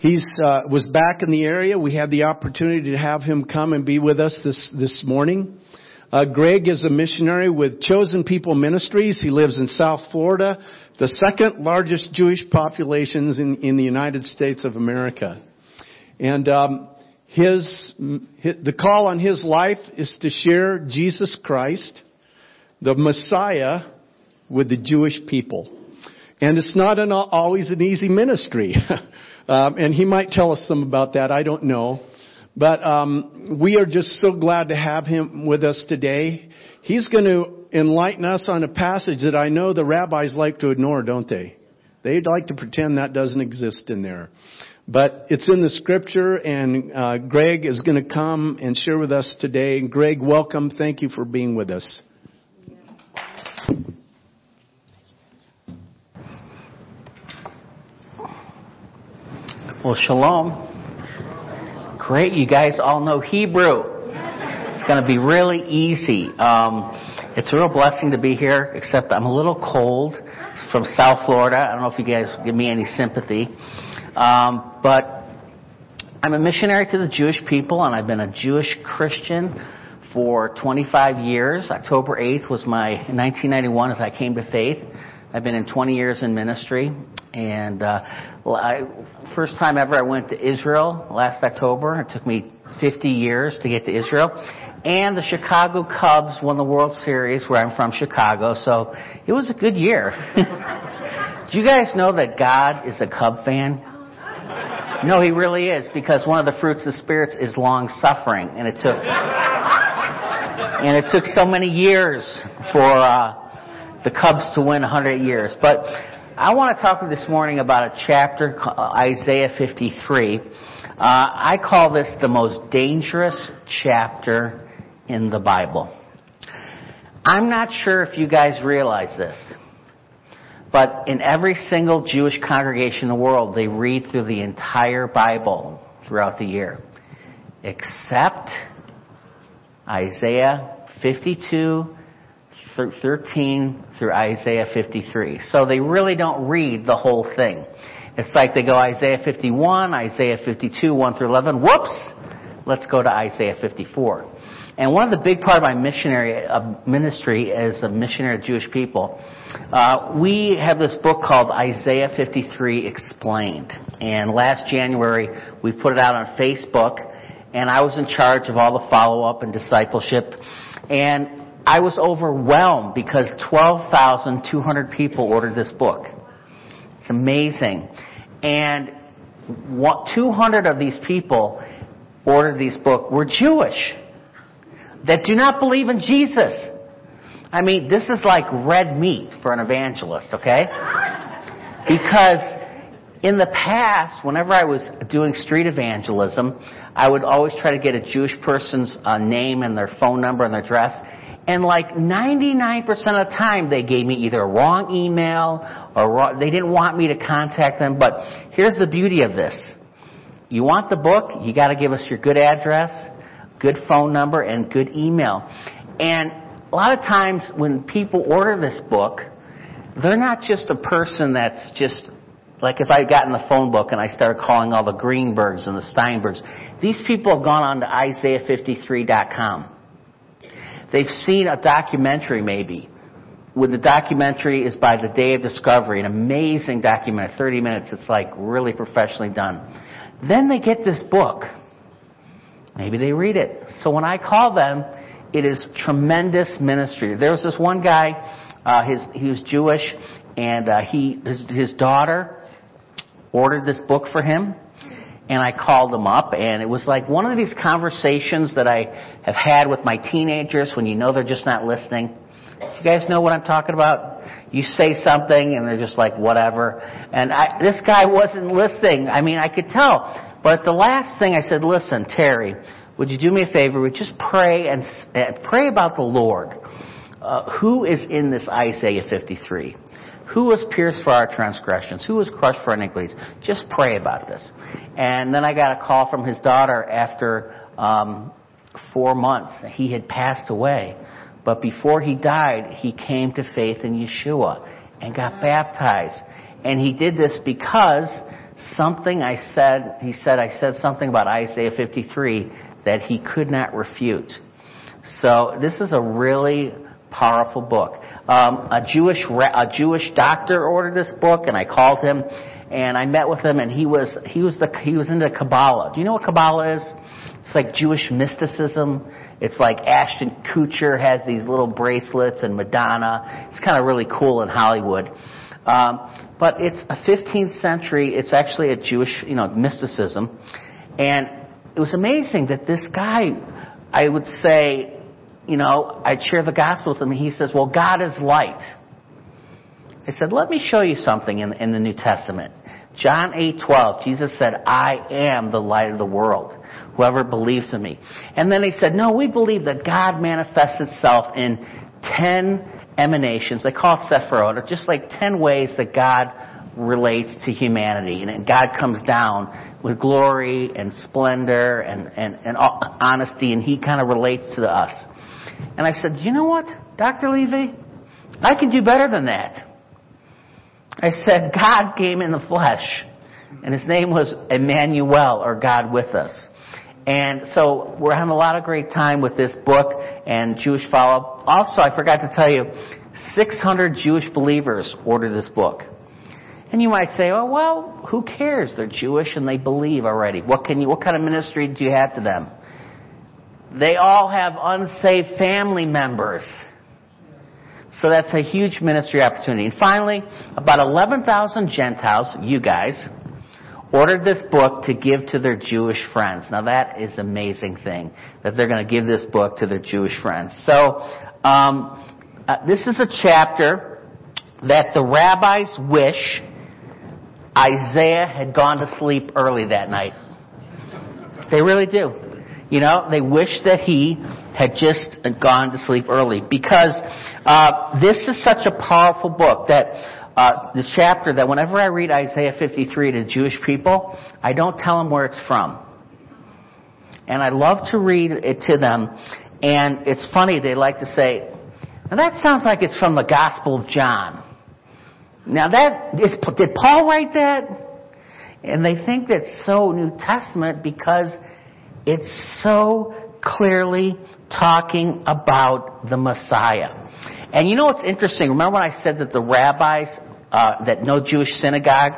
He's uh, was back in the area. We had the opportunity to have him come and be with us this this morning. Uh, Greg is a missionary with Chosen People Ministries. He lives in South Florida, the second largest Jewish populations in, in the United States of America. And um, his, his the call on his life is to share Jesus Christ, the Messiah, with the Jewish people. And it's not an, always an easy ministry. Um, and he might tell us some about that. I don't know. But um, we are just so glad to have him with us today. He's going to enlighten us on a passage that I know the rabbis like to ignore, don't they? They'd like to pretend that doesn't exist in there. But it's in the scripture, and uh, Greg is going to come and share with us today. Greg, welcome. Thank you for being with us. Well, shalom. Great, you guys all know Hebrew. It's going to be really easy. Um, it's a real blessing to be here, except I'm a little cold from South Florida. I don't know if you guys give me any sympathy. Um, but I'm a missionary to the Jewish people, and I've been a Jewish Christian for 25 years. October 8th was my 1991 as I came to faith. I've been in 20 years in ministry, and uh, I, first time ever I went to Israel last October. It took me 50 years to get to Israel, and the Chicago Cubs won the World Series, where I'm from, Chicago. So it was a good year. Do you guys know that God is a Cub fan? No, he really is, because one of the fruits of the spirits is long suffering, and it took and it took so many years for. Uh, the Cubs to win 100 years. But I want to talk to you this morning about a chapter, Isaiah 53. Uh, I call this the most dangerous chapter in the Bible. I'm not sure if you guys realize this, but in every single Jewish congregation in the world, they read through the entire Bible throughout the year, except Isaiah 52 13 through Isaiah 53. So they really don't read the whole thing. It's like they go Isaiah 51, Isaiah 52, 1 through 11. Whoops! Let's go to Isaiah 54. And one of the big part of my missionary ministry as a missionary of Jewish people, uh, we have this book called Isaiah 53 Explained. And last January, we put it out on Facebook, and I was in charge of all the follow-up and discipleship. And I was overwhelmed because 12,200 people ordered this book. It's amazing. And 200 of these people ordered this book were Jewish that do not believe in Jesus. I mean, this is like red meat for an evangelist, okay? Because in the past, whenever I was doing street evangelism, I would always try to get a Jewish person's uh, name and their phone number and their address. And like 99% of the time, they gave me either a wrong email or wrong, they didn't want me to contact them. But here's the beauty of this. You want the book, you gotta give us your good address, good phone number, and good email. And a lot of times when people order this book, they're not just a person that's just like if I got in the phone book and I started calling all the Greenbergs and the Steinbergs, these people have gone on to Isaiah53.com. They've seen a documentary maybe. When the documentary is by the day of discovery, an amazing documentary, 30 minutes, it's like really professionally done. Then they get this book. Maybe they read it. So when I call them, it is tremendous ministry. There was this one guy, uh, his, he was Jewish, and uh, he, his, his daughter ordered this book for him and I called them up, and it was like one of these conversations that I have had with my teenagers when you know they're just not listening. You guys know what I'm talking about? You say something, and they're just like, whatever. And I, this guy wasn't listening. I mean, I could tell. But the last thing I said, listen, Terry, would you do me a favor? Would just pray and uh, pray about the Lord. Uh, who is in this Isaiah 53? Who was pierced for our transgressions? Who was crushed for our iniquities? Just pray about this. And then I got a call from his daughter after um, four months. He had passed away. But before he died, he came to faith in Yeshua and got baptized. And he did this because something I said, he said, I said something about Isaiah 53 that he could not refute. So this is a really powerful book. Um, a Jewish a Jewish doctor ordered this book, and I called him, and I met with him, and he was he was the he was into Kabbalah. Do you know what Kabbalah is? It's like Jewish mysticism. It's like Ashton Kutcher has these little bracelets, and Madonna. It's kind of really cool in Hollywood. Um, but it's a 15th century. It's actually a Jewish, you know, mysticism, and it was amazing that this guy, I would say, you know, I'd share the gospel with him, and he says, "Well, God is light." I said, "Let me show you something in, in the New Testament." John 8:12, Jesus said, "I am the light of the world. Whoever believes in me." And then he said, "No, we believe that God manifests itself in 10 emanations. They call it Sephirot, just like 10 ways that God relates to humanity. And God comes down with glory and splendor and, and, and honesty, and He kind of relates to us. And I said, you know what, Dr. Levy? I can do better than that. I said, God came in the flesh, and His name was Emmanuel, or God with us. And so we're having a lot of great time with this book and Jewish follow-up. Also, I forgot to tell you, 600 Jewish believers ordered this book. And you might say, oh, well, who cares? They're Jewish and they believe already. What can you, what kind of ministry do you have to them? They all have unsaved family members. So that's a huge ministry opportunity. And finally, about 11,000 Gentiles, you guys, ordered this book to give to their Jewish friends. Now that is an amazing thing that they're going to give this book to their Jewish friends. So um, uh, this is a chapter that the rabbis wish Isaiah had gone to sleep early that night. They really do. You know, they wish that he had just gone to sleep early because uh, this is such a powerful book that uh, the chapter that whenever I read Isaiah 53 to Jewish people, I don't tell them where it's from. And I love to read it to them. And it's funny, they like to say, now that sounds like it's from the Gospel of John. Now that is, did Paul write that? And they think that's so New Testament because it's so clearly talking about the Messiah. And you know what's interesting? Remember when I said that the rabbis, uh, that no Jewish synagogue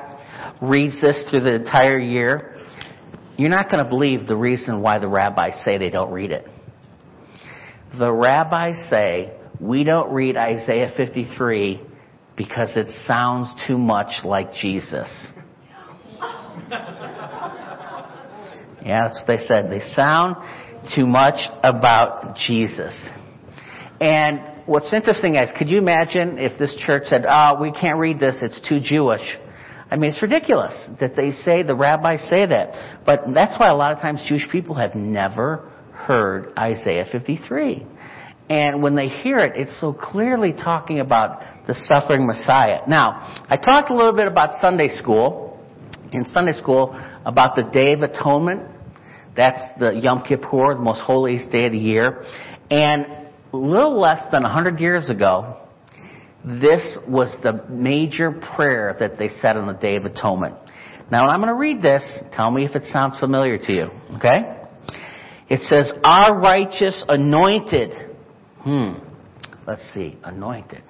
reads this through the entire year? You're not going to believe the reason why the rabbis say they don't read it. The rabbis say, we don't read Isaiah 53 because it sounds too much like Jesus. Yeah, that's what they said. They sound too much about Jesus. And what's interesting is, could you imagine if this church said, oh, we can't read this, it's too Jewish. I mean, it's ridiculous that they say, the rabbis say that. But that's why a lot of times Jewish people have never heard Isaiah 53. And when they hear it, it's so clearly talking about the suffering Messiah. Now, I talked a little bit about Sunday school, in Sunday school, about the Day of Atonement. That's the Yom Kippur, the most holiest day of the year. And a little less than 100 years ago, this was the major prayer that they said on the Day of Atonement. Now, I'm going to read this. Tell me if it sounds familiar to you. Okay? It says, Our righteous anointed. Hmm. Let's see. Anointed.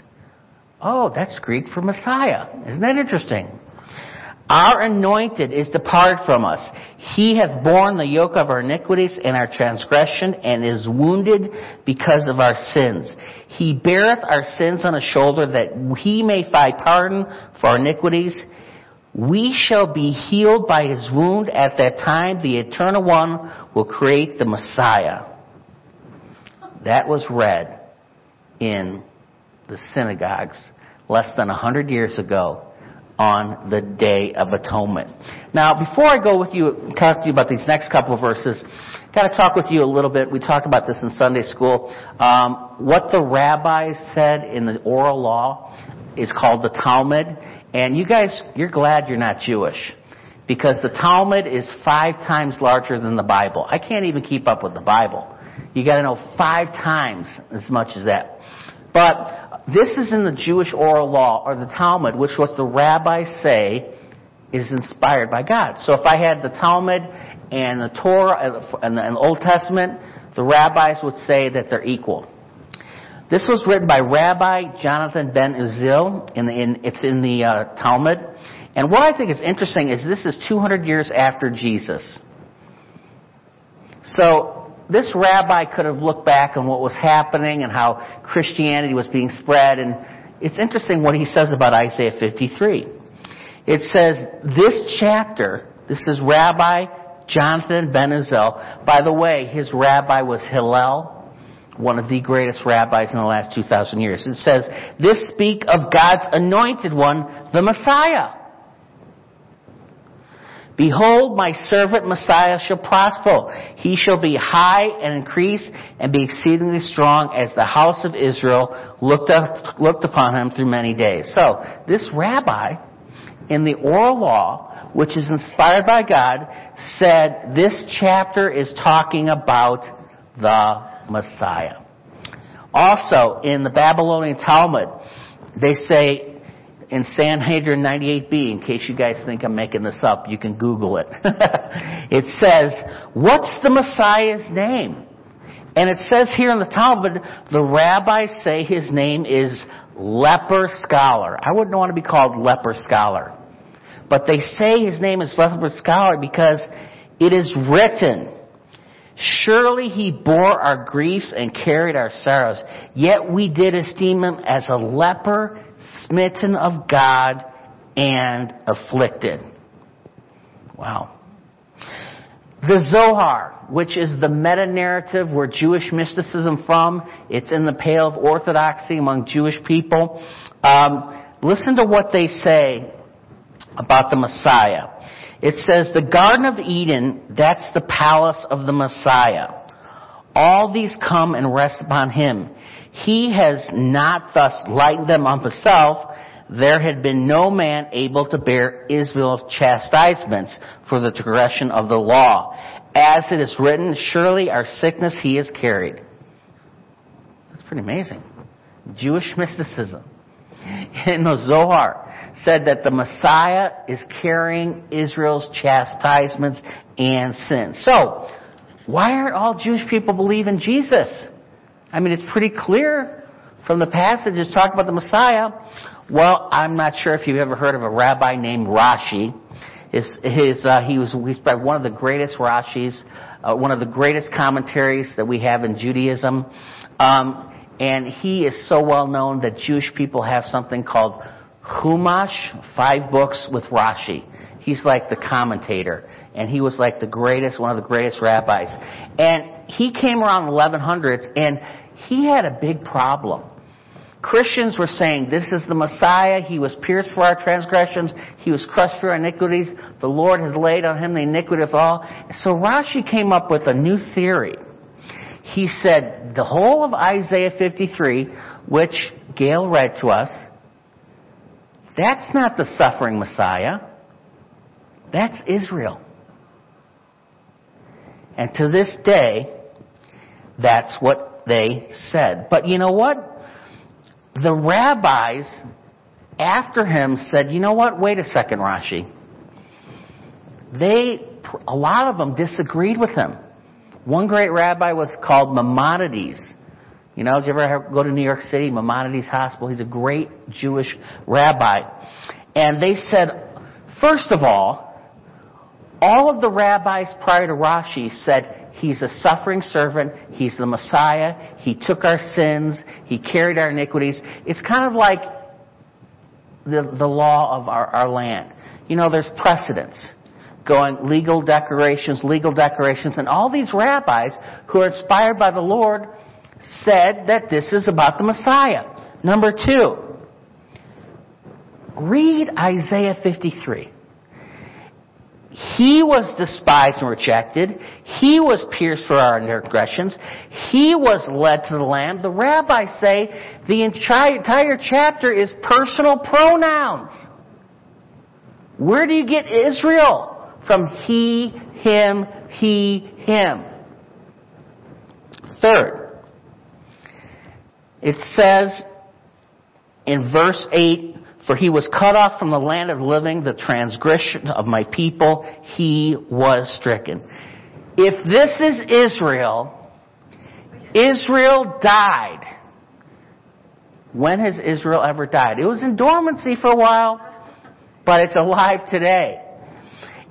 Oh, that's Greek for Messiah. Isn't that interesting? Our anointed is departed from us. He hath borne the yoke of our iniquities and our transgression and is wounded because of our sins. He beareth our sins on his shoulder that he may find pardon for our iniquities. We shall be healed by his wound. At that time, the eternal one will create the Messiah. That was read in the synagogues less than a hundred years ago on the Day of Atonement. Now, before I go with you, talk to you about these next couple of verses, got to talk with you a little bit. We talked about this in Sunday school. Um, what the rabbis said in the oral law is called the Talmud, and you guys, you're glad you're not Jewish. Because the Talmud is five times larger than the Bible. I can't even keep up with the Bible. You gotta know five times as much as that. But this is in the Jewish oral law, or the Talmud, which what the rabbis say is inspired by God. So if I had the Talmud and the Torah and the Old Testament, the rabbis would say that they're equal. This was written by Rabbi Jonathan ben Uzziel. In, in, it's in the uh, Talmud. And what I think is interesting is this is 200 years after Jesus. So this rabbi could have looked back on what was happening and how Christianity was being spread. And it's interesting what he says about Isaiah 53. It says, this chapter, this is Rabbi Jonathan Ben Uzziel. By the way, his rabbi was Hillel, one of the greatest rabbis in the last 2,000 years. It says, this speak of God's anointed one, the Messiah. Behold, my servant Messiah shall prosper. He shall be high and increase and be exceedingly strong as the house of Israel looked, up, looked upon him through many days. So, this rabbi, in the oral law, which is inspired by God, said this chapter is talking about the Messiah. Also, in the Babylonian Talmud, they say in Sanhedrin 98b, in case you guys think I'm making this up, you can Google it. it says, what's the Messiah's name? And it says here in the Talmud, the rabbis say his name is leper scholar. I wouldn't want to be called leper scholar. But they say his name is leper scholar because it is written, Surely he bore our griefs and carried our sorrows, yet we did esteem him as a leper smitten of God and afflicted. Wow. The Zohar, which is the meta-narrative where Jewish mysticism from, it's in the pale of orthodoxy among Jewish people. Um, listen to what they say about the Messiah. It says, the Garden of Eden, that's the palace of the Messiah. All these come and rest upon him. He has not thus lightened them on himself. There had been no man able to bear Israel's chastisements for the transgression of the law. As it is written, surely our sickness he has carried. That's pretty amazing. Jewish mysticism in the Zohar said that the Messiah is carrying Israel's chastisements and sins. So, why aren't all Jewish people believe in Jesus? I mean, it's pretty clear from the passages talking about the Messiah. Well, I'm not sure if you've ever heard of a rabbi named Rashi. His, his, uh, he was he's by one of the greatest Rashis, uh, one of the greatest commentaries that we have in Judaism. Um, and he is so well known that Jewish people have something called Chumash, five books with Rashi. He's like the commentator, and he was like the greatest, one of the greatest rabbis. And he came around the 1100s, and he had a big problem. Christians were saying, this is the Messiah. He was pierced for our transgressions. He was crushed for our iniquities. The Lord has laid on him the iniquity of all. So Rashi came up with a new theory. He said, the whole of Isaiah 53, which Gail read to us, that's not the suffering Messiah. That's Israel. And to this day, that's what they said. But you know what? The rabbis after him said, you know what? Wait a second, Rashi. They, a lot of them disagreed with him. One great rabbi was called Maimonides. You know, did you ever go to New York City, Maimonides Hospital? He's a great Jewish rabbi. And they said, first of all, all of the rabbis prior to Rashi said He's a suffering servant. He's the Messiah. He took our sins. He carried our iniquities. It's kind of like the, the law of our, our land. You know, there's precedents going legal declarations, legal declarations, and all these rabbis who are inspired by the Lord said that this is about the Messiah. Number two, read Isaiah 53. He was despised and rejected. He was pierced for our transgressions. He was led to the Lamb. The rabbis say the entire chapter is personal pronouns. Where do you get Israel? From he, him, he, him. Third, it says in verse 8, For he was cut off from the land of living, the transgression of my people, he was stricken. If this is Israel, Israel died. When has Israel ever died? It was in dormancy for a while, but it's alive today.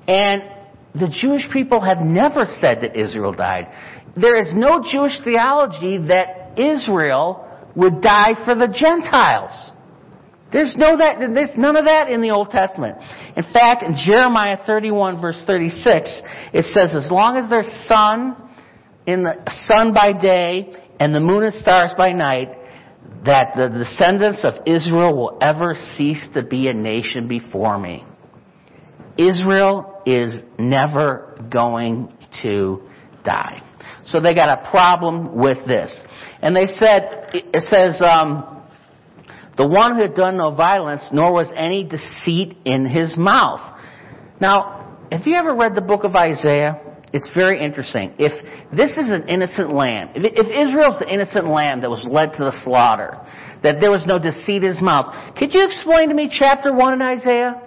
And the Jewish people have never said that Israel died. There is no Jewish theology that Israel would die for the Gentiles. There's no that, there's none of that in the Old Testament. In fact, in Jeremiah 31 verse 36, it says, as long as there's sun in the sun by day and the moon and stars by night, that the descendants of Israel will ever cease to be a nation before me. Israel is never going to die. So they got a problem with this. And they said, it says, um, the one who had done no violence, nor was any deceit in his mouth. Now, have you ever read the book of Isaiah? It's very interesting. If this is an innocent lamb, if, Israel's the innocent lamb that was led to the slaughter, that there was no deceit in his mouth, could you explain to me chapter 1 in Isaiah?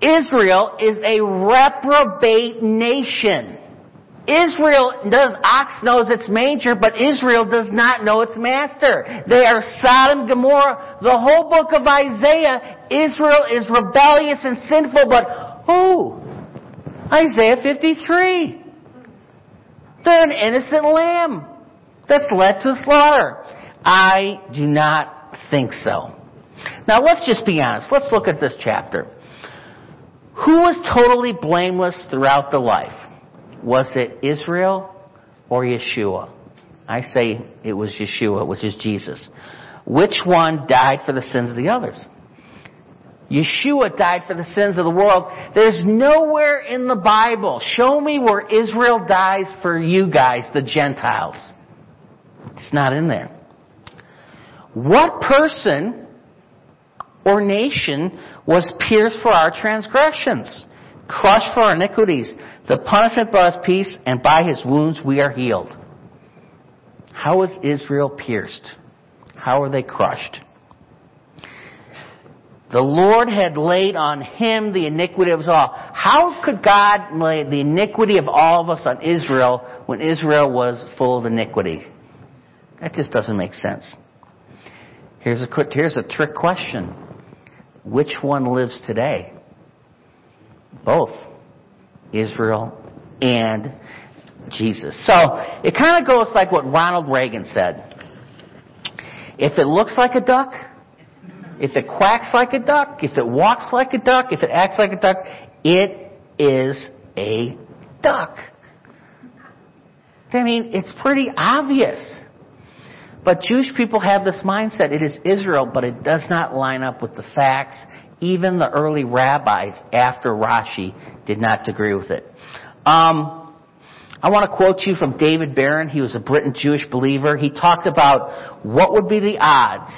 Israel is a reprobate nation. Israel does, ox knows its manger, but Israel does not know its master. They are Sodom, Gomorrah. The whole book of Isaiah, Israel is rebellious and sinful, but who? Isaiah 53. They're an innocent lamb that's led to slaughter. I do not think so. Now let's just be honest. Let's look at this chapter. Who was totally blameless throughout the life? Was it Israel or Yeshua? I say it was Yeshua, which is Jesus. Which one died for the sins of the others? Yeshua died for the sins of the world. There's nowhere in the Bible. Show me where Israel dies for you guys, the Gentiles. It's not in there. What person or nation was pierced for our transgressions, crushed for our iniquities? The punishment brought us peace, and by his wounds we are healed. How was Israel pierced? How were they crushed? The Lord had laid on him the iniquity of us all. How could God lay the iniquity of all of us on Israel when Israel was full of iniquity? That just doesn't make sense. Here's a, here's a trick question. Which one lives today? Both. Israel and Jesus. So, it kind of goes like what Ronald Reagan said. If it looks like a duck, if it quacks like a duck, if it walks like a duck, if it acts like a duck, it is a duck. I mean, it's pretty obvious. But Jewish people have this mindset. It is Israel, but it does not line up with the facts. Even the early rabbis after Rashi did not agree with it. Um, I want to quote you from David Baron. He was a Britain Jewish believer. He talked about what would be the odds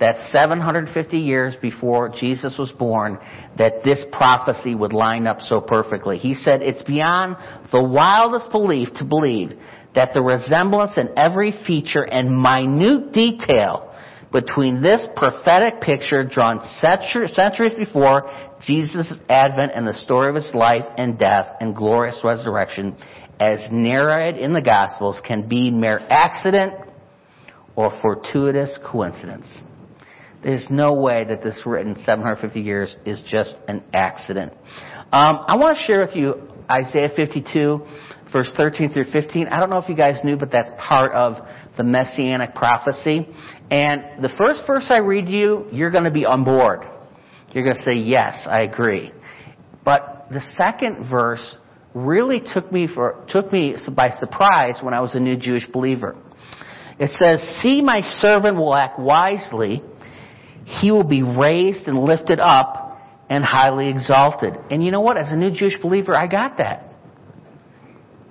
that 750 years before Jesus was born, that this prophecy would line up so perfectly. He said, it's beyond the wildest belief to believe that the resemblance in every feature and minute detail between this prophetic picture drawn centuries before Jesus' advent and the story of his life and death and glorious resurrection as narrated in the Gospels can be mere accident or fortuitous coincidence. There's no way that this written 750 years is just an accident. Um, I want to share with you Isaiah 52, verse 13 through 15. I don't know if you guys knew, but that's part of the messianic prophecy. And the first verse I read you, you're going to be on board. You're going to say, yes, I agree. But the second verse really took me for, took me by surprise when I was a new Jewish believer. It says, see my servant will act wisely he will be raised and lifted up and highly exalted. And you know what? As a new Jewish believer, I got that.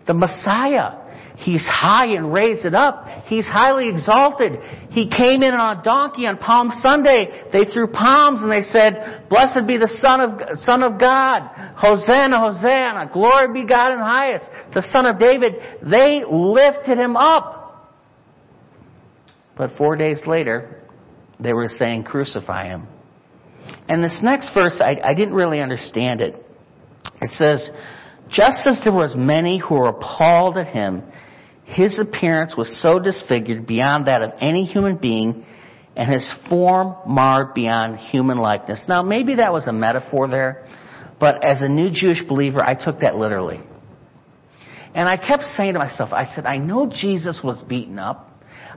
The Messiah. He's high and raised it up. He's highly exalted. He came in on a donkey on Palm Sunday. They threw palms and they said, Blessed be the Son of, Son of God. Hosanna, Hosanna. Glory be God in highest. The Son of David. They lifted him up. But four days later, they were saying, Crucify him. And this next verse, I, I didn't really understand it. It says, Just as there was many who were appalled at him, his appearance was so disfigured beyond that of any human being, and his form marred beyond human likeness. Now, maybe that was a metaphor there, but as a new Jewish believer, I took that literally. And I kept saying to myself, I said, I know Jesus was beaten up.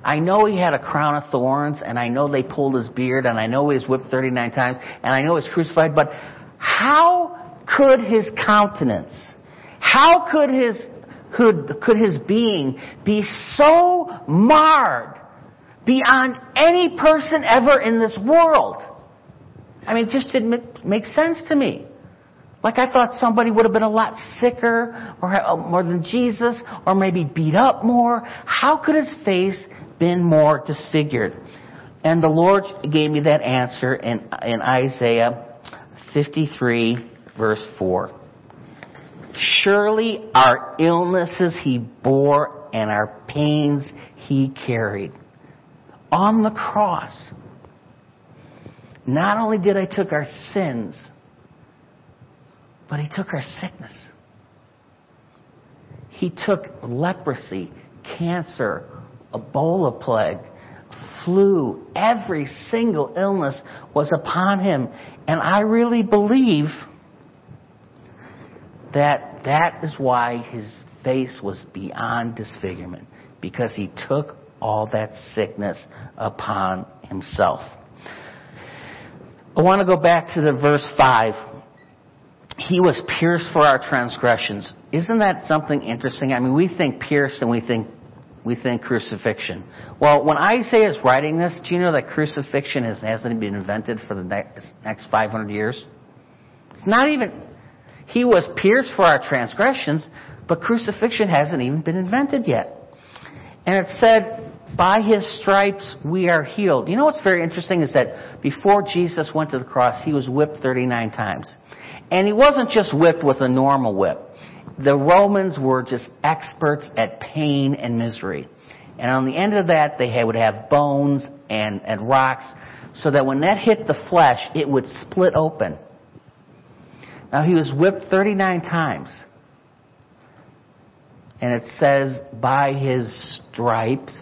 I know he had a crown of thorns, and I know they pulled his beard, and I know he was whipped 39 times, and I know he was crucified, but how could his countenance, how could his, could, could his being be so marred beyond any person ever in this world? I mean, it just didn't make sense to me. Like I thought somebody would have been a lot sicker or uh, more than Jesus or maybe beat up more. How could his face been more disfigured? And the Lord gave me that answer in, in Isaiah 53 verse 4. Surely our illnesses he bore and our pains he carried. On the cross. Not only did I took our sins, but he took our sickness. He took leprosy, cancer, Ebola plague, flu, every single illness was upon him. And I really believe that that is why his face was beyond disfigurement, because he took all that sickness upon himself. I want to go back to the verse 5 he was pierced for our transgressions. Isn't that something interesting? I mean, we think pierced and we think we think crucifixion. Well, when Isaiah is writing this, do you know that crucifixion has, hasn't been invented for the next, next 500 years? It's not even. He was pierced for our transgressions, but crucifixion hasn't even been invented yet. And it said, by his stripes we are healed. You know what's very interesting is that before Jesus went to the cross, he was whipped 39 times. And he wasn't just whipped with a normal whip. The Romans were just experts at pain and misery. And on the end of that, they would have bones and, and rocks so that when that hit the flesh, it would split open. Now, he was whipped 39 times. And it says, by his stripes,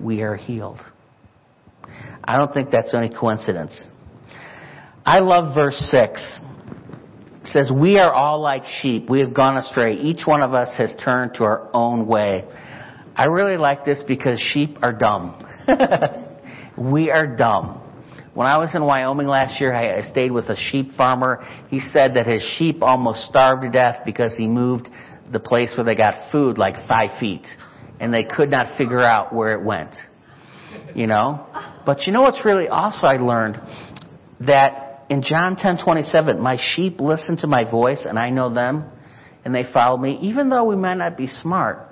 we are healed. I don't think that's any coincidence. I love verse 6 It says, We are all like sheep. We have gone astray. Each one of us has turned to our own way. I really like this because sheep are dumb. we are dumb. When I was in Wyoming last year, I stayed with a sheep farmer. He said that his sheep almost starved to death because he moved the place where they got food like five feet. And they could not figure out where it went. You know? But you know what's really also I learned? That in John 10:27, my sheep listen to my voice and I know them and they follow me even though we might not be smart.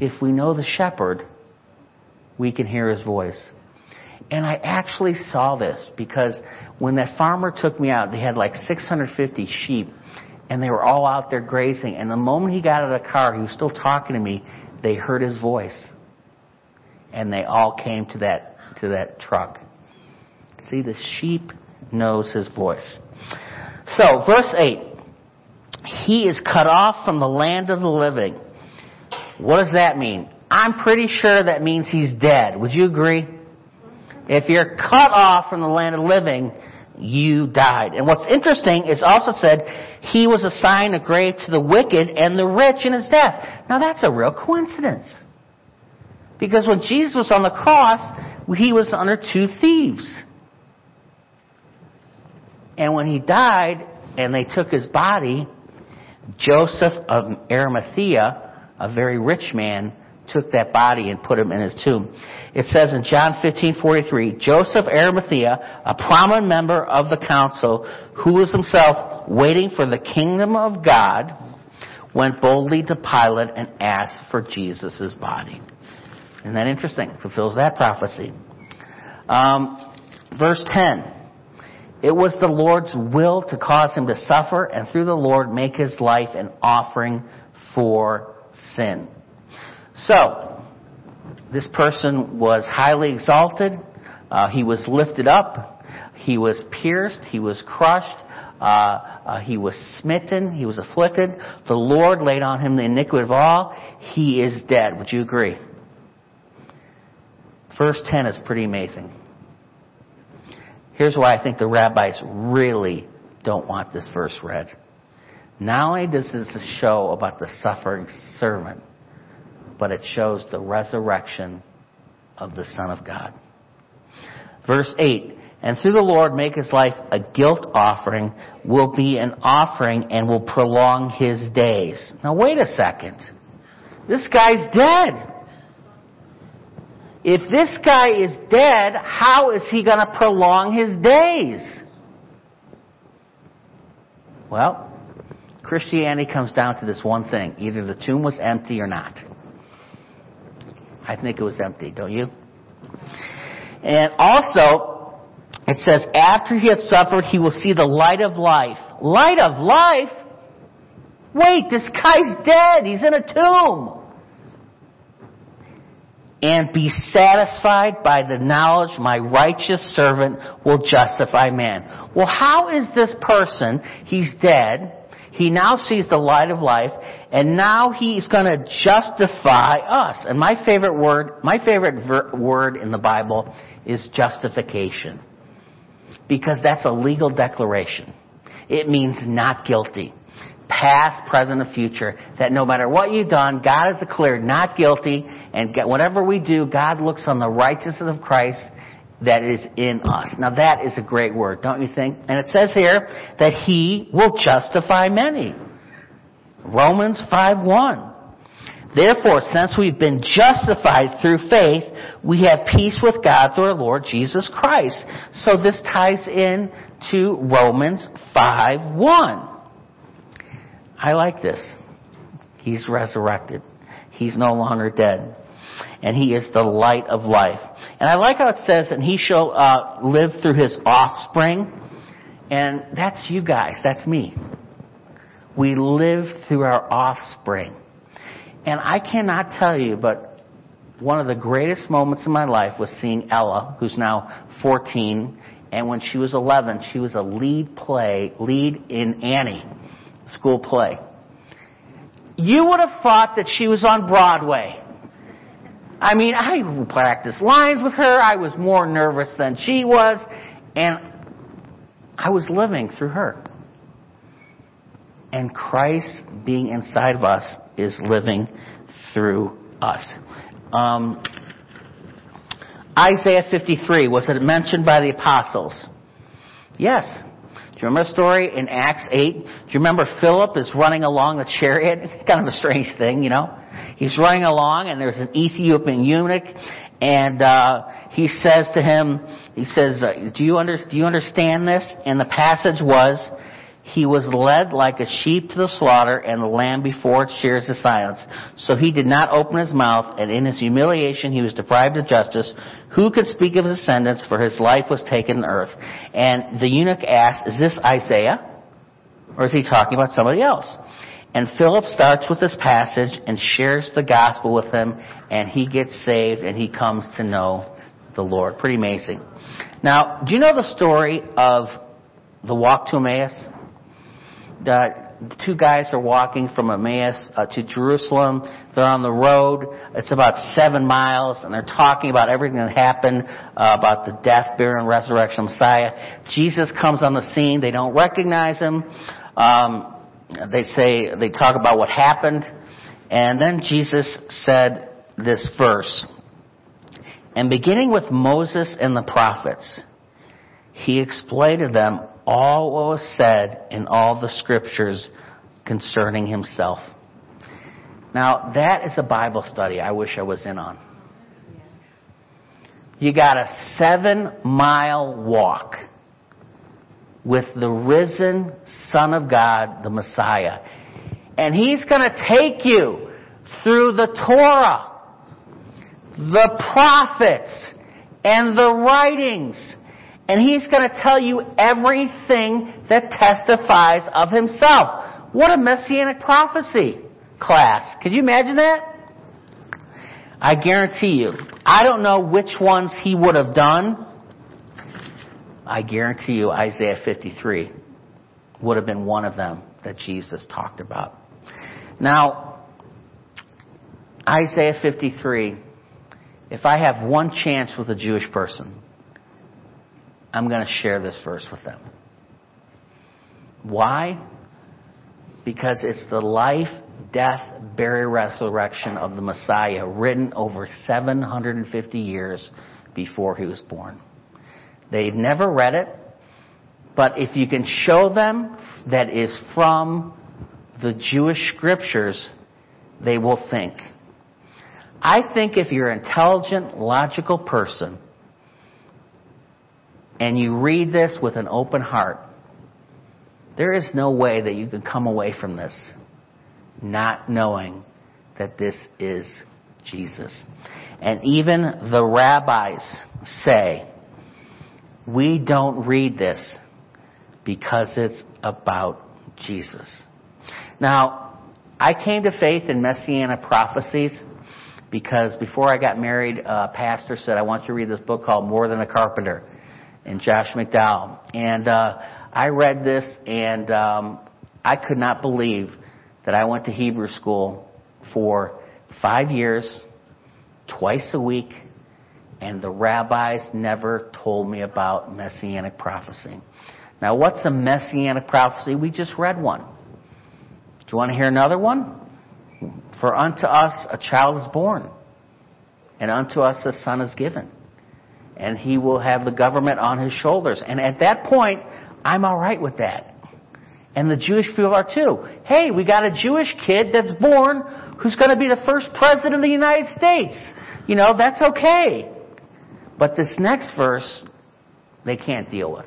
If we know the shepherd, we can hear his voice. And I actually saw this because when that farmer took me out, they had like 650 sheep and they were all out there grazing. And the moment he got out of the car, he was still talking to me. They heard his voice. And they all came to that, to that truck. See, the sheep knows his voice. So, verse 8. He is cut off from the land of the living. What does that mean? I'm pretty sure that means he's dead. Would you agree? If you're cut off from the land of living, you died. And what's interesting is also said, he was assigned a grave to the wicked and the rich in his death. Now that's a real coincidence. Because when Jesus was on the cross, he was under two thieves. And when he died and they took his body, Joseph of Arimathea, a very rich man, took that body and put him in his tomb. It says in John 15:43, Joseph Arimathea, a prominent member of the council, who was himself waiting for the kingdom of God, went boldly to Pilate and asked for Jesus' body. Isn't that interesting? Fulfills that prophecy. Um, verse 10. It was the Lord's will to cause him to suffer and through the Lord make his life an offering for sin. So, this person was highly exalted. Uh, he was lifted up. He was pierced. He was crushed. Uh, uh, he was smitten. He was afflicted. The Lord laid on him the iniquity of all. He is dead. Would you agree? Verse 10 is pretty amazing. Here's why I think the rabbis really don't want this verse read. Not only does this show about the suffering servant, but it shows the resurrection of the Son of God. Verse 8, and through the Lord make his life a guilt offering, will be an offering and will prolong his days. Now wait a second. This guy's dead. If this guy is dead, how is he going to prolong his days? Well, Christianity comes down to this one thing. Either the tomb was empty or not. I think it was empty, don't you? And also, it says, after he had suffered, he will see the light of life. Light of life? Wait, this guy's dead. He's in a tomb. And be satisfied by the knowledge my righteous servant will justify man. Well, how is this person, he's dead, he now sees the light of life, and now he's going to justify us. And my favorite word, my favorite ver- word in the Bible is justification. Because that's a legal declaration. It means not guilty. Past, present, and future. That no matter what you've done, God has declared not guilty, and whatever we do, God looks on the righteousness of Christ that is in us. Now that is a great word, don't you think? And it says here that he will justify many. Romans 5:1. Therefore, since we've been justified through faith, we have peace with God through our Lord Jesus Christ. So this ties in to Romans 5:1. I like this. He's resurrected. He's no longer dead. And he is the light of life. And I like how it says, and he shall uh, live through his offspring. And that's you guys. That's me. We live through our offspring. And I cannot tell you, but one of the greatest moments in my life was seeing Ella, who's now 14, and when she was 11, she was a lead play, lead in Annie, school play. You would have thought that she was on Broadway. I mean, I practiced lines with her. I was more nervous than she was. And I was living through her. And Christ being inside of us is living through us. Um, Isaiah 53, was it mentioned by the apostles? Yes. Do you remember the story in Acts 8? Do you remember Philip is running along the chariot? Kind of a strange thing, you know. He's running along and there's an Ethiopian eunuch and uh, he says to him, he says, uh, do, you under, do you understand this? And the passage was, he was led like a sheep to the slaughter, and the lamb before its shears is silence. So he did not open his mouth, and in his humiliation he was deprived of justice. Who could speak of his descendants, for his life was taken in earth? And the eunuch asked, is this Isaiah? Or is he talking about somebody else? And Philip starts with this passage and shares the gospel with him, and he gets saved, and he comes to know the Lord. Pretty amazing. Now, do you know the story of the walk to Emmaus? The two guys are walking from Emmaus uh, to Jerusalem. They're on the road. It's about seven miles, and they're talking about everything that happened uh, about the death, burial, and resurrection of Messiah. Jesus comes on the scene. They don't recognize him. Um, they say they talk about what happened, and then Jesus said this verse. And beginning with Moses and the prophets, he explained to them all what was said in all the scriptures concerning himself. Now, that is a Bible study I wish I was in on. You got a seven mile walk with the risen Son of God, the Messiah. And He's gonna take you through the Torah, the prophets, and the writings and he's going to tell you everything that testifies of himself. What a messianic prophecy class. Could you imagine that? I guarantee you. I don't know which ones he would have done I guarantee you Isaiah 53 would have been one of them that Jesus talked about. Now, Isaiah 53, if I have one chance with a Jewish person, I'm going to share this verse with them. Why? Because it's the life, death, burial, resurrection of the Messiah written over 750 years before he was born. They've never read it, but if you can show them that is from the Jewish scriptures, they will think. I think if you're an intelligent, logical person, and you read this with an open heart, there is no way that you can come away from this not knowing that this is Jesus. And even the rabbis say, we don't read this because it's about Jesus. Now, I came to faith in messianic prophecies because before I got married, a pastor said, I want you to read this book called More Than a Carpenter and Josh McDowell. And uh, I read this and um, I could not believe that I went to Hebrew school for five years, twice a week, and the rabbis never told me about messianic prophecy. Now, what's a messianic prophecy? We just read one. Do you want to hear another one? For unto us a child is born, and unto us a son is given, and he will have the government on his shoulders. And at that point, I'm all right with that. And the Jewish people are too. Hey, we got a Jewish kid that's born who's going to be the first president of the United States. You know, that's okay. But this next verse, they can't deal with.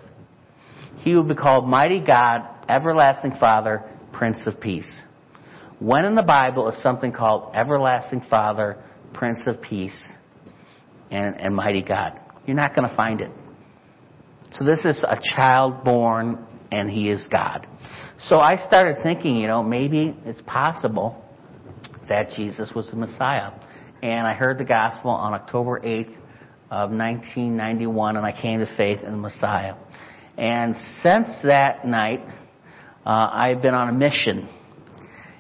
He will be called Mighty God, Everlasting Father, Prince of Peace. When in the Bible is something called Everlasting Father, Prince of Peace, and, and Mighty God? You're not going to find it. So this is a child born and he is God. So I started thinking, you know, maybe it's possible that Jesus was the Messiah. And I heard the gospel on October 8th of 1991 and I came to faith in the Messiah. And since that night, uh, I've been on a mission.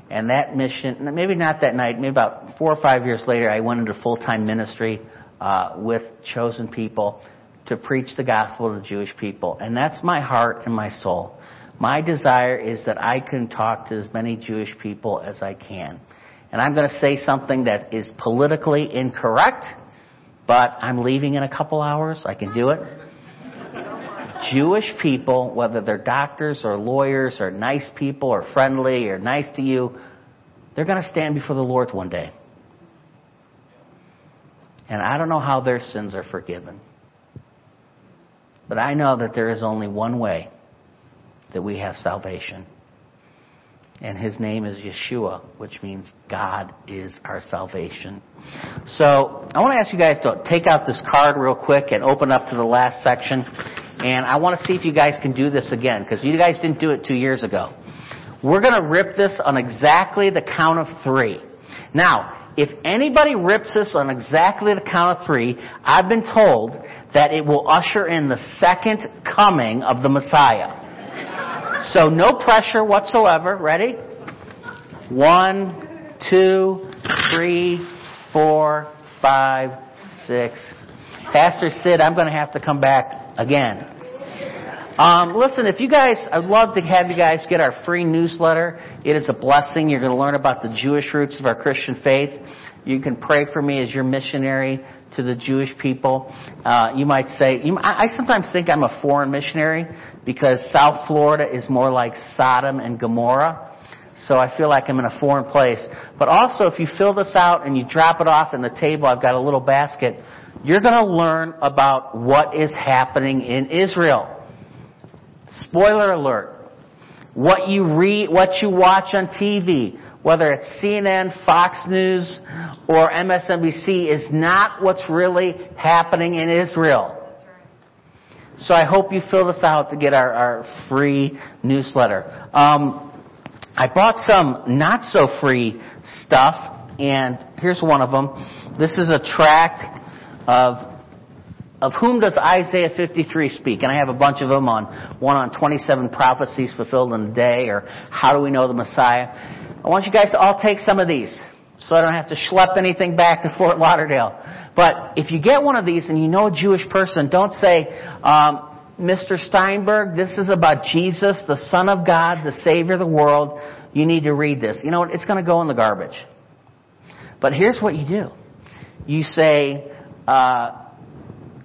And that mission, maybe not that night, maybe about four or five years later, I went into full-time ministry uh, with chosen people to preach the gospel to Jewish people. And that's my heart and my soul. My desire is that I can talk to as many Jewish people as I can. And I'm going to say something that is politically incorrect, but I'm leaving in a couple hours. I can do it. Jewish people, whether they're doctors or lawyers or nice people or friendly or nice to you, they're going to stand before the Lord one day. And I don't know how their sins are forgiven. But I know that there is only one way that we have salvation. And his name is Yeshua, which means God is our salvation. So I want to ask you guys to take out this card real quick and open up to the last section. And I want to see if you guys can do this again, because you guys didn't do it two years ago. We're going to rip this on exactly the count of three. Now, if anybody rips this on exactly the count of three, I've been told that it will usher in the second coming of the Messiah. So no pressure whatsoever. Ready? One, two, three, four, five, six. Pastor Sid, I'm going to have to come back again. Um, listen, if you guys, I'd love to have you guys get our free newsletter. It is a blessing. You're going to learn about the Jewish roots of our Christian faith. You can pray for me as your missionary to the Jewish people. Uh, you might say, you, I, I sometimes think I'm a foreign missionary because South Florida is more like Sodom and Gomorrah. So I feel like I'm in a foreign place. But also, if you fill this out and you drop it off in the table, I've got a little basket, you're going to learn about what is happening in Israel. Spoiler alert. What you read, what you watch on TV, whether it's CNN, Fox News, or MSNBC, is not what's really happening in Israel. So I hope you fill this out to get our, our free newsletter. Um, I bought some not so free stuff, and here's one of them. This is a tract of of whom does Isaiah 53 speak? And I have a bunch of them on one on 27 prophecies fulfilled in a day, or how do we know the Messiah? I want you guys to all take some of these, so I don't have to schlep anything back to Fort Lauderdale. But if you get one of these and you know a Jewish person, don't say, um, Mr. Steinberg, this is about Jesus, the Son of God, the Savior of the world. You need to read this. You know what? It's going to go in the garbage. But here's what you do. You say, uh,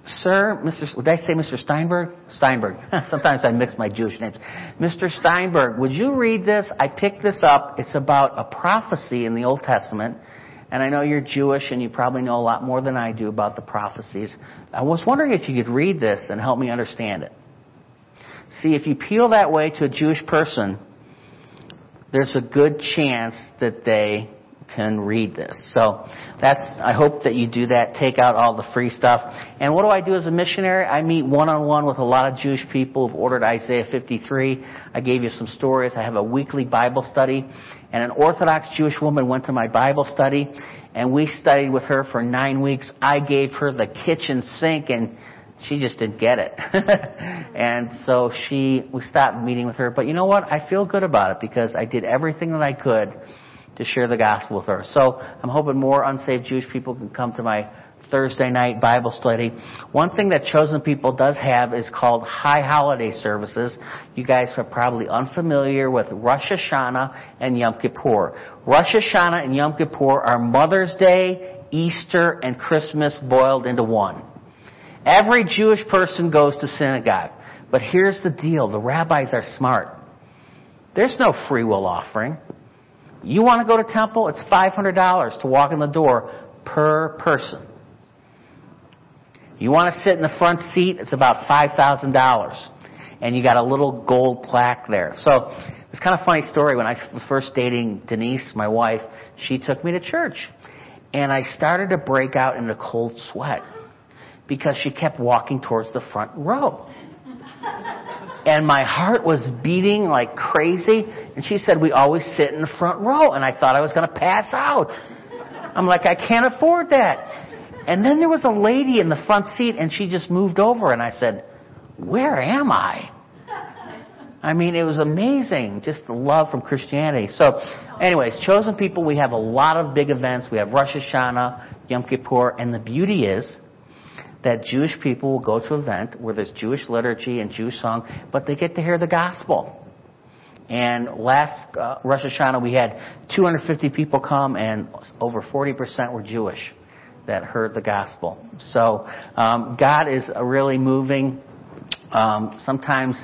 Sir, Mr. Would I say Mr. Steinberg? Steinberg. Sometimes I mix my Jewish names. Mr. Steinberg, would you read this? I picked this up. It's about a prophecy in the Old Testament. And I know you're Jewish and you probably know a lot more than I do about the prophecies. I was wondering if you could read this and help me understand it. See, if you peel that way to a Jewish person, there's a good chance that they can read this. So that's, I hope that you do that. Take out all the free stuff. And what do I do as a missionary? I meet one on one with a lot of Jewish people who've ordered Isaiah 53. I gave you some stories. I have a weekly Bible study. And an Orthodox Jewish woman went to my Bible study and we studied with her for nine weeks. I gave her the kitchen sink and she just didn't get it. and so she, we stopped meeting with her. But you know what? I feel good about it because I did everything that I could to share the gospel with her. So I'm hoping more unsaved Jewish people can come to my Thursday night Bible study. One thing that Chosen People does have is called high holiday services. You guys are probably unfamiliar with Rosh Hashanah and Yom Kippur. Rosh Hashanah and Yom Kippur are Mother's Day, Easter, and Christmas boiled into one. Every Jewish person goes to synagogue. But here's the deal. The rabbis are smart. There's no free will offering. You want to go to temple? It's $500 to walk in the door per person. You want to sit in the front seat? It's about $5,000. And you got a little gold plaque there. So, it's kind of funny story. When I was first dating Denise, my wife, she took me to church. And I started to break out in a cold sweat because she kept walking towards the front row and my heart was beating like crazy. And she said, we always sit in the front row. And I thought I was going to pass out. I'm like, I can't afford that. And then there was a lady in the front seat and she just moved over and I said, where am I? I mean, it was amazing, just the love from Christianity. So, anyways, chosen people, we have a lot of big events. We have Rosh Hashanah, Yom Kippur, and the beauty is, that Jewish people will go to an event where there's Jewish liturgy and Jewish song, but they get to hear the gospel. And last uh, Rosh Hashanah, we had 250 people come, and over 40% were Jewish that heard the gospel. So um, God is really moving. Um, sometimes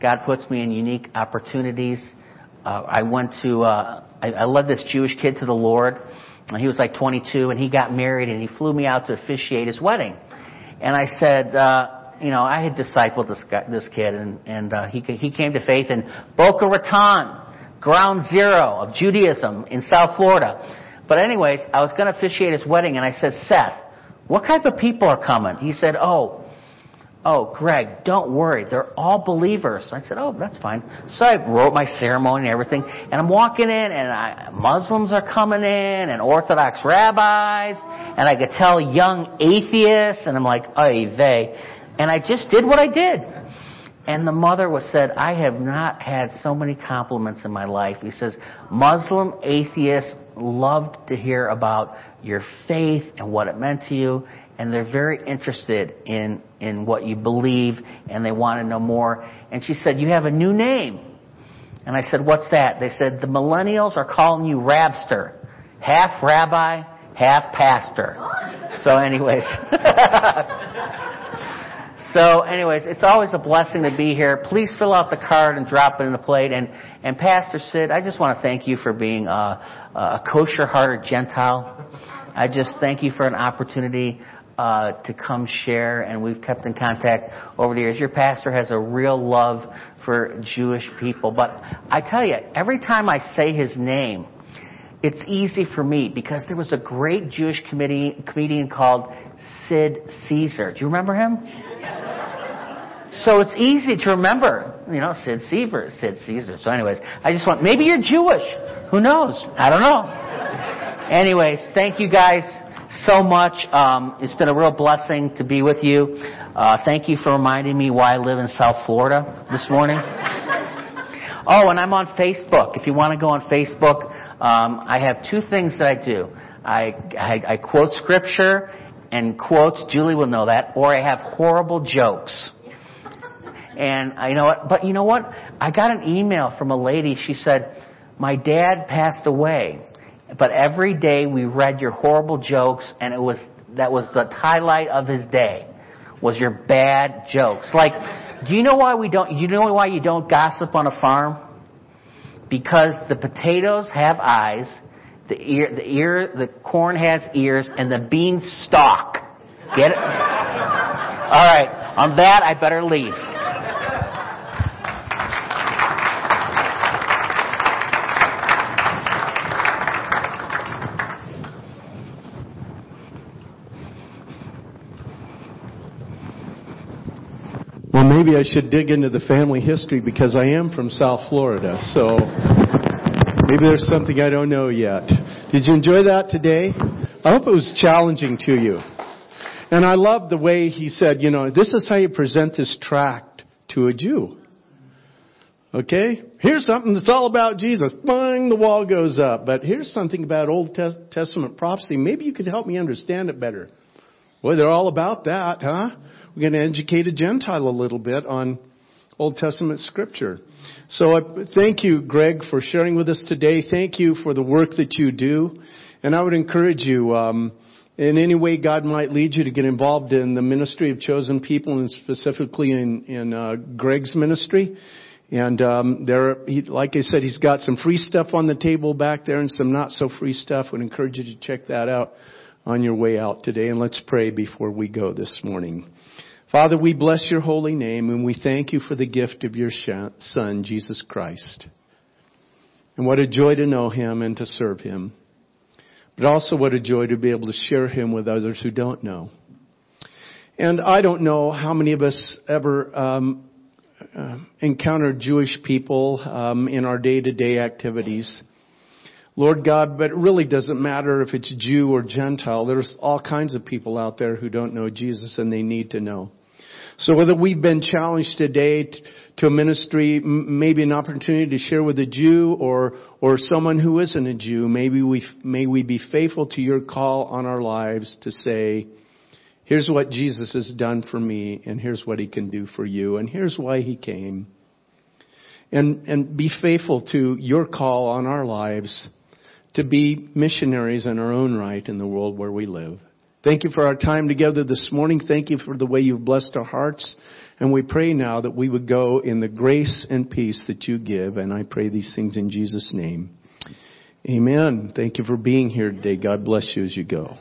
God puts me in unique opportunities. Uh, I went to, uh, I, I led this Jewish kid to the Lord. And he was like 22, and he got married, and he flew me out to officiate his wedding. And I said, uh, you know, I had discipled this guy, this kid, and and uh, he he came to faith in Boca Raton, ground zero of Judaism in South Florida. But anyways, I was going to officiate his wedding, and I said, Seth, what type of people are coming? He said, Oh, Oh, Greg, don't worry. They're all believers. I said, Oh, that's fine. So I wrote my ceremony and everything. And I'm walking in and I, Muslims are coming in and Orthodox rabbis. And I could tell young atheists. And I'm like, Oh, they. And I just did what I did. And the mother was said, I have not had so many compliments in my life. He says, Muslim atheists loved to hear about your faith and what it meant to you and they're very interested in, in what you believe and they want to know more. And she said, you have a new name. And I said, what's that? They said, the millennials are calling you Rabster. Half rabbi, half pastor. So anyways. so anyways, it's always a blessing to be here. Please fill out the card and drop it in the plate. And, and Pastor Sid, I just want to thank you for being a, a kosher-hearted Gentile. I just thank you for an opportunity uh, to come share, and we've kept in contact over the years. Your pastor has a real love for Jewish people, but I tell you, every time I say his name, it's easy for me because there was a great Jewish comedian, comedian called Sid Caesar. Do you remember him? So it's easy to remember, you know, Sid Caesar, Sid Caesar. So anyways, I just want, maybe you're Jewish. Who knows? I don't know. Anyways, thank you guys. So much. Um, it's been a real blessing to be with you. Uh, thank you for reminding me why I live in South Florida this morning. oh, and I'm on Facebook. If you want to go on Facebook, um, I have two things that I do. I, I, I quote scripture and quotes. Julie will know that. Or I have horrible jokes. And I know what, but you know what? I got an email from a lady. She said, my dad passed away, but every day we read your horrible jokes and it was, that was the highlight of his day, was your bad jokes. Like, do you know why we don't, do you know why you don't gossip on a farm? Because the potatoes have eyes, the ear, the ear, the corn has ears, and the beans stalk. Get it? Alright, on that I better leave. Maybe I should dig into the family history because I am from South Florida. So maybe there's something I don't know yet. Did you enjoy that today? I hope it was challenging to you. And I love the way he said, you know, this is how you present this tract to a Jew. Okay? Here's something that's all about Jesus. Bang, the wall goes up. But here's something about Old Testament prophecy. Maybe you could help me understand it better. Boy, they're all about that, huh? We're going to educate a Gentile a little bit on Old Testament scripture. So I thank you, Greg, for sharing with us today. Thank you for the work that you do. And I would encourage you, um, in any way God might lead you to get involved in the ministry of chosen people and specifically in, in uh, Greg's ministry. And um, there, he, like I said, he's got some free stuff on the table back there and some not so free stuff. Would encourage you to check that out on your way out today. And let's pray before we go this morning. Father, we bless your holy name and we thank you for the gift of your son, Jesus Christ. And what a joy to know him and to serve him. But also what a joy to be able to share him with others who don't know. And I don't know how many of us ever um, uh, encounter Jewish people um, in our day-to-day activities. Lord God, but it really doesn't matter if it's Jew or Gentile. There's all kinds of people out there who don't know Jesus and they need to know. So whether we've been challenged today to a ministry, maybe an opportunity to share with a Jew or, or someone who isn't a Jew, maybe we, may we be faithful to your call on our lives to say, here's what Jesus has done for me and here's what he can do for you and here's why he came. And, and be faithful to your call on our lives to be missionaries in our own right in the world where we live. Thank you for our time together this morning. Thank you for the way you've blessed our hearts. And we pray now that we would go in the grace and peace that you give. And I pray these things in Jesus' name. Amen. Thank you for being here today. God bless you as you go.